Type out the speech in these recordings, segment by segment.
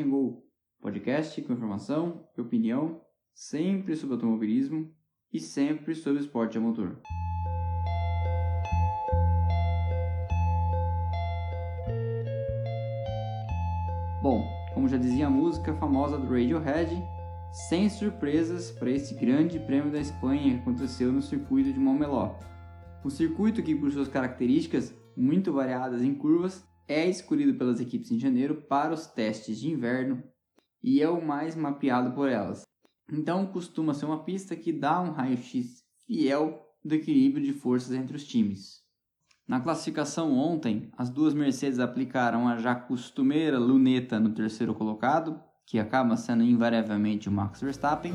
and Go, podcast com informação e opinião, sempre sobre automobilismo e sempre sobre esporte a motor. Bom, como já dizia a música famosa do Radiohead, sem surpresas para esse grande prêmio da Espanha que aconteceu no circuito de Montmeló. O circuito que, por suas características muito variadas em curvas, é escolhido pelas equipes em janeiro para os testes de inverno e é o mais mapeado por elas. Então, costuma ser uma pista que dá um raio-x fiel do equilíbrio de forças entre os times. Na classificação ontem, as duas Mercedes aplicaram a já costumeira luneta no terceiro colocado, que acaba sendo invariavelmente o Max Verstappen.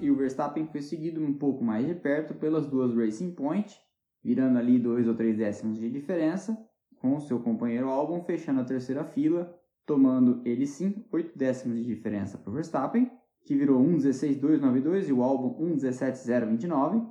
E o Verstappen foi seguido um pouco mais de perto pelas duas Racing Point, virando ali dois ou três décimos de diferença, com seu companheiro Albon fechando a terceira fila, tomando ele sim oito décimos de diferença para o Verstappen, que virou 1.16.292 e o Albon 1.17.029.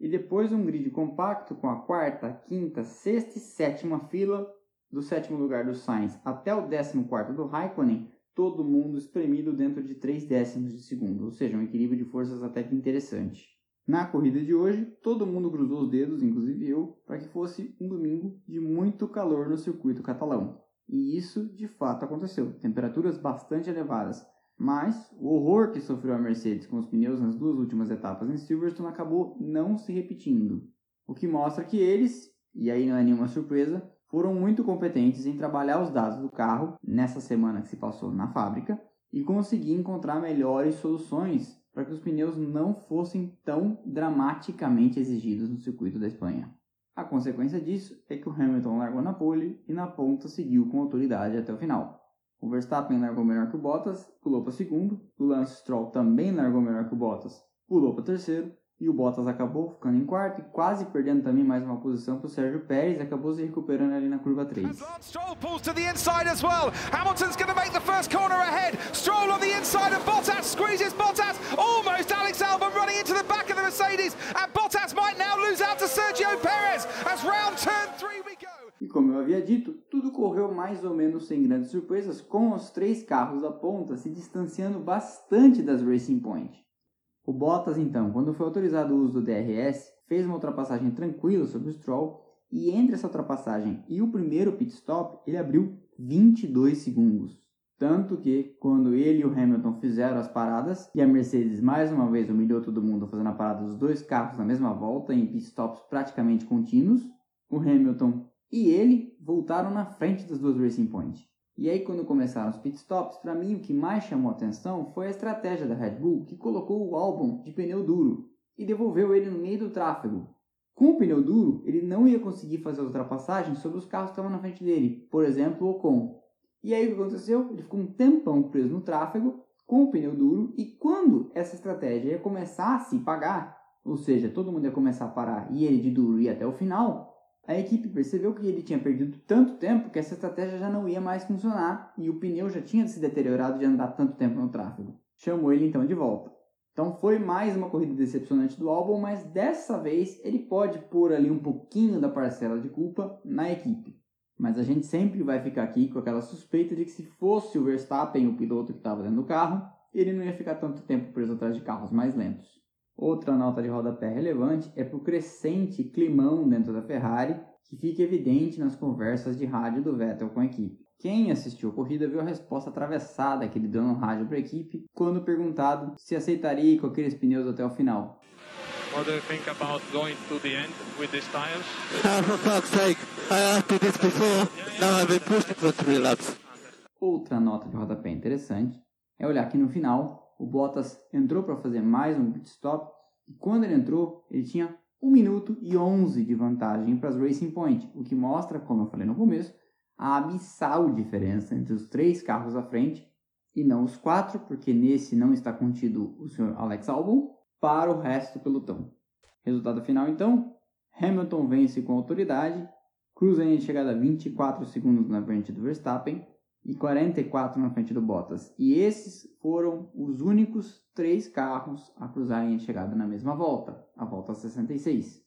E depois um grid compacto com a quarta, quinta, sexta e sétima fila do sétimo lugar do Sainz até o décimo quarto do Raikkonen, todo mundo espremido dentro de 3 décimos de segundo, ou seja, um equilíbrio de forças até que interessante. Na corrida de hoje, todo mundo cruzou os dedos, inclusive eu, para que fosse um domingo de muito calor no circuito catalão. E isso de fato aconteceu, temperaturas bastante elevadas. Mas o horror que sofreu a Mercedes com os pneus nas duas últimas etapas em Silverstone acabou não se repetindo. O que mostra que eles, e aí não é nenhuma surpresa, foram muito competentes em trabalhar os dados do carro nessa semana que se passou na fábrica e conseguir encontrar melhores soluções para que os pneus não fossem tão dramaticamente exigidos no circuito da Espanha. A consequência disso é que o Hamilton largou na pole e na ponta seguiu com autoridade até o final. O Verstappen largou melhor que o Bottas, pulou para segundo, o Lance Stroll também largou melhor que o Bottas, pulou para terceiro, e o Bottas acabou ficando em quarto e quase perdendo também mais uma posição para o Sérgio Pérez, acabou se recuperando ali na curva 3. Stroll pulls to the inside as well. Hamilton's going to make the first corner ahead. Stroll on the inside of Bottas squeezes Bottas. Almost Alex Albon running into the back of the Mercedes and Bottas might now lose out to Sergio Perez as round turn 3 we go. E como eu havia dito, tudo correu mais ou menos sem grandes surpresas, com os três carros da ponta se distanciando bastante das Racing Point. O Bottas, então, quando foi autorizado o uso do DRS, fez uma ultrapassagem tranquila sobre o Stroll e entre essa ultrapassagem e o primeiro pit stop, ele abriu 22 segundos. Tanto que, quando ele e o Hamilton fizeram as paradas, e a Mercedes mais uma vez humilhou todo mundo fazendo a parada dos dois carros na mesma volta, em pit stops praticamente contínuos, o Hamilton e ele voltaram na frente das duas Racing Point. E aí, quando começaram os pitstops, para mim o que mais chamou atenção foi a estratégia da Red Bull, que colocou o álbum de pneu duro e devolveu ele no meio do tráfego. Com o pneu duro, ele não ia conseguir fazer as ultrapassagens sobre os carros que estavam na frente dele, por exemplo, o Ocon. E aí o que aconteceu? Ele ficou um tempão preso no tráfego com o pneu duro e quando essa estratégia ia começar a se pagar, ou seja, todo mundo ia começar a parar e ele de duro ia até o final, a equipe percebeu que ele tinha perdido tanto tempo que essa estratégia já não ia mais funcionar e o pneu já tinha se deteriorado de andar tanto tempo no tráfego. Chamou ele então de volta. Então foi mais uma corrida decepcionante do álbum, mas dessa vez ele pode pôr ali um pouquinho da parcela de culpa na equipe. Mas a gente sempre vai ficar aqui com aquela suspeita de que se fosse o Verstappen o piloto que estava dentro do carro, ele não ia ficar tanto tempo preso atrás de carros mais lentos. Outra nota de rodapé relevante é para o crescente climão dentro da Ferrari, que fica evidente nas conversas de rádio do Vettel com a equipe. Quem assistiu a corrida viu a resposta atravessada que ele deu no rádio para a equipe quando perguntado se aceitaria ir com aqueles pneus até o final. What do you think about going to the end with these tires? Ah, for fuck's sake, I asked this before. Now I've been pushed for three laps. Outra nota de rodapé interessante é olhar que no final o Bottas entrou para fazer mais um pit stop e quando ele entrou, ele tinha 1 minuto e 11 de vantagem para as Racing Point, o que mostra, como eu falei no começo, a abissal diferença entre os três carros à frente e não os quatro, porque nesse não está contido o Sr. Alex Albon, para o resto do pelotão. Resultado final então, Hamilton vence com autoridade, cruza em chegada 24 segundos na frente do Verstappen e 44 na frente do Bottas. E esses foram os únicos três carros a cruzarem a chegada na mesma volta, a volta 66.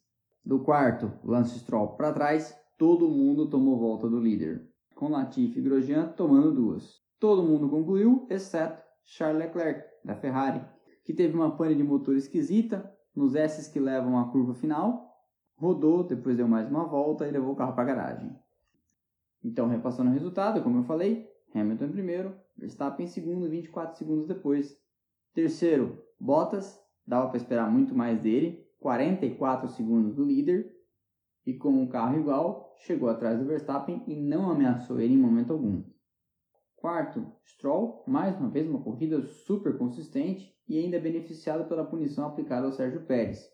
Do quarto, Lance Stroll para trás, todo mundo tomou volta do líder, com Latifi e Grosjean tomando duas. Todo mundo concluiu, exceto Charles Leclerc, da Ferrari, que teve uma pane de motor esquisita nos S que levam à curva final, rodou, depois deu mais uma volta e levou o carro para a garagem. Então, repassando o resultado, como eu falei, Hamilton em primeiro, Verstappen em segundo, 24 segundos depois. Terceiro, Bottas, dava para esperar muito mais dele, 44 segundos do líder, e com um carro igual, chegou atrás do Verstappen e não ameaçou ele em momento algum. Quarto, Stroll, mais uma vez uma corrida super consistente e ainda beneficiado pela punição aplicada ao Sérgio Pérez,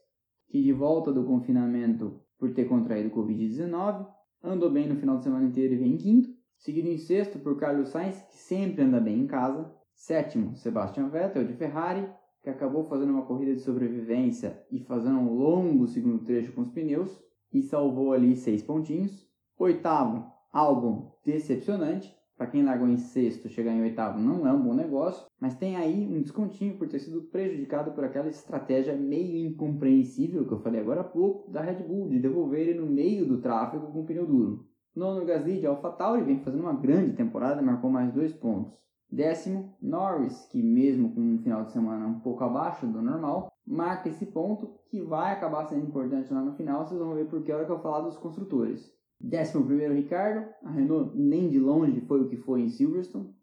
que de volta do confinamento por ter contraído Covid-19, andou bem no final de semana inteiro e vem em quinto, seguido em sexto por Carlos Sainz, que sempre anda bem em casa, sétimo, Sebastian Vettel de Ferrari, que acabou fazendo uma corrida de sobrevivência e fazendo um longo segundo trecho com os pneus e salvou ali seis pontinhos. Oitavo, Albon, decepcionante, para quem largou em sexto, chegar em oitavo não é um bom negócio, mas tem aí um descontinho por ter sido prejudicado por aquela estratégia meio incompreensível que eu falei agora há pouco da Red Bull de devolver ele no meio do tráfego com pneu duro. Nono Gasly de AlphaTauri vem fazendo uma grande temporada, marcou mais dois pontos. Décimo, Norris, que mesmo com um final de semana um pouco abaixo do normal, marca esse ponto que vai acabar sendo importante lá no final, vocês vão ver porque a hora que eu falar dos construtores. Décimo primeiro Ricardo, a Renault nem de longe foi o que foi em Silverstone.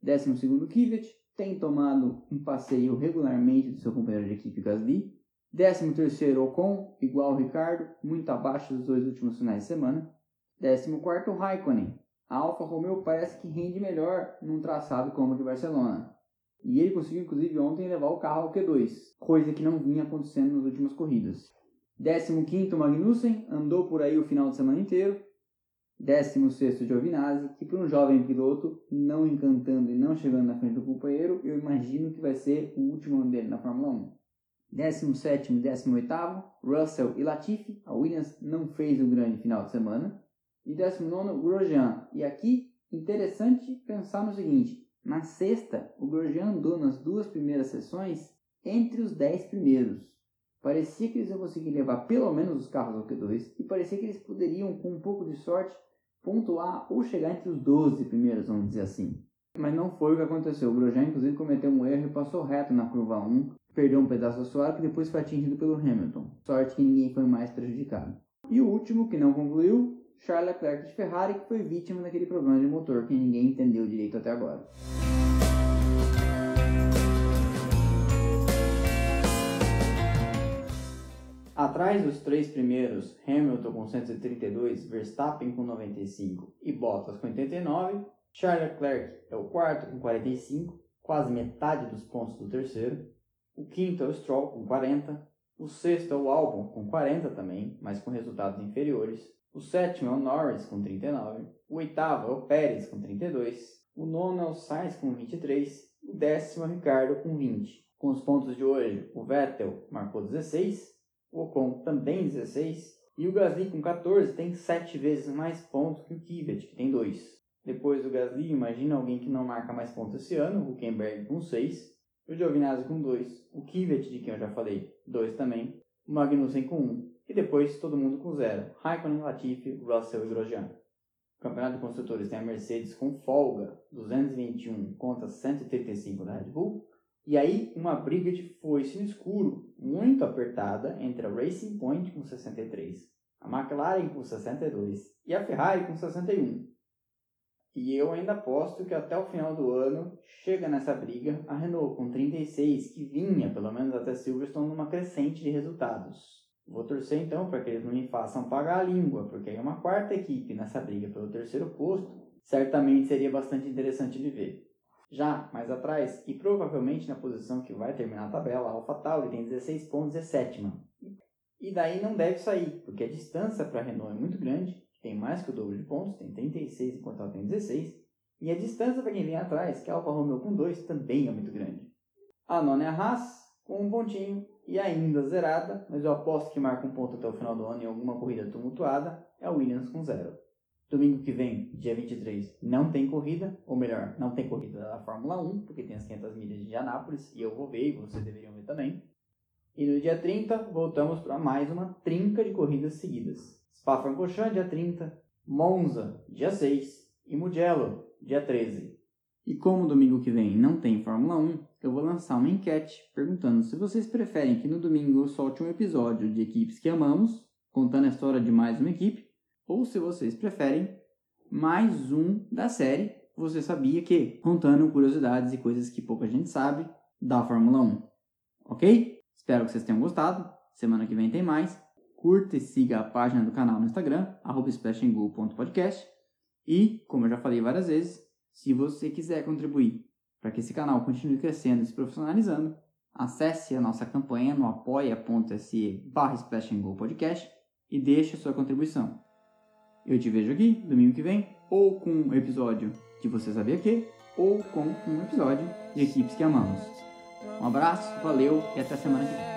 Décimo segundo Kvyat, tem tomado um passeio regularmente do seu companheiro de equipe Gasly. Décimo terceiro Ocon, igual ao Ricardo, muito abaixo dos dois últimos finais de semana. Décimo quarto Raikkonen, a Alfa Romeo parece que rende melhor num traçado como o de Barcelona. E ele conseguiu inclusive ontem levar o carro ao Q2, coisa que não vinha acontecendo nas últimas corridas. 15º Magnussen, andou por aí o final de semana inteiro. 16º Giovinazzi, que para um jovem piloto, não encantando e não chegando na frente do companheiro, eu imagino que vai ser o último ano dele na Fórmula 1. 17º e 18º, Russell e Latifi, a Williams não fez um grande final de semana. E 19º, Grosjean. E aqui, interessante pensar no seguinte, na sexta, o Grosjean andou nas duas primeiras sessões entre os 10 primeiros. Parecia que eles iam conseguir levar pelo menos os carros ao Q2 e parecia que eles poderiam, com um pouco de sorte, pontuar ou chegar entre os 12 primeiros, vamos dizer assim. Mas não foi o que aconteceu. O Grosjean, inclusive, cometeu um erro e passou reto na curva 1, perdeu um pedaço da sua que depois foi atingido pelo Hamilton. Sorte que ninguém foi mais prejudicado. E o último, que não concluiu, Charles Leclerc de Ferrari, que foi vítima daquele problema de motor que ninguém entendeu direito até agora. Atrás dos três primeiros, Hamilton com 132, Verstappen com 95 e Bottas com 89, Charles Leclerc é o quarto com 45, quase metade dos pontos do terceiro. O quinto é o Stroll com 40, o sexto é o Albon com 40 também, mas com resultados inferiores. O sétimo é o Norris com 39, o oitavo é o Pérez com 32, o nono é o Sainz com 23, o décimo é o Ricardo com 20. Com os pontos de hoje, o Vettel marcou 16, o Ocon também 16, e o Gasly com 14 tem 7 vezes mais pontos que o Kvyat, que tem 2. Depois do Gasly, imagina alguém que não marca mais pontos esse ano, o Huckenberg com 6, o Giovinazzi com 2, o Kvyat, de quem eu já falei, 2 também, o Magnussen com 1, e depois todo mundo com 0, Raikkonen, Latifi, Russell e Grosjean. O Campeonato de Construtores tem a Mercedes com folga, 221 contra 135 da Red Bull, e aí, uma briga de foice no escuro, muito apertada, entre a Racing Point com 63, a McLaren com 62 e a Ferrari com 61. E eu ainda aposto que até o final do ano chega nessa briga a Renault com 36, que vinha, pelo menos até Silverstone, numa crescente de resultados. Vou torcer então para que eles não me façam pagar a língua, porque aí uma quarta equipe nessa briga pelo terceiro posto certamente seria bastante interessante de ver. Já mais atrás, e provavelmente na posição que vai terminar a tabela, a AlphaTauri tem 16 pontos e é sétima. E daí não deve sair, porque a distância para a Renault é muito grande, tem mais que o dobro de pontos, tem 36 enquanto ela tem 16, e a distância para quem vem atrás, que é a Alfa Romeo com 2, também é muito grande. A nona é a Haas, com um pontinho, e ainda zerada, mas eu aposto que marca um ponto até o final do ano em alguma corrida tumultuada, é a Williams com zero. Domingo que vem, dia 23, não tem corrida, ou melhor, não tem corrida da Fórmula 1, porque tem as 500 milhas de Anápolis, e eu vou ver, e vocês deveriam ver também. E no dia 30, voltamos para mais uma trinca de corridas seguidas. Spa-Francorchamps, dia 30, Monza, dia 6 e Mugello, dia 13. E como domingo que vem não tem Fórmula 1, eu vou lançar uma enquete perguntando se vocês preferem que no domingo eu solte um episódio de equipes que amamos, contando a história de mais uma equipe, ou se vocês preferem mais um da série Você Sabia Que, contando curiosidades e coisas que pouca gente sabe da Fórmula 1. Ok? Espero que vocês tenham gostado. Semana que vem tem mais. Curta e siga a página do canal no Instagram, splashandgo.podcast. E, como eu já falei várias vezes, se você quiser contribuir para que esse canal continue crescendo e se profissionalizando, acesse a nossa campanha no apoia.se barra podcast e deixe a sua contribuição. Eu te vejo aqui domingo que vem, ou com um episódio de Você Sabia Que, ou com um episódio de Equipes que Amamos. Um abraço, valeu e até semana que vem.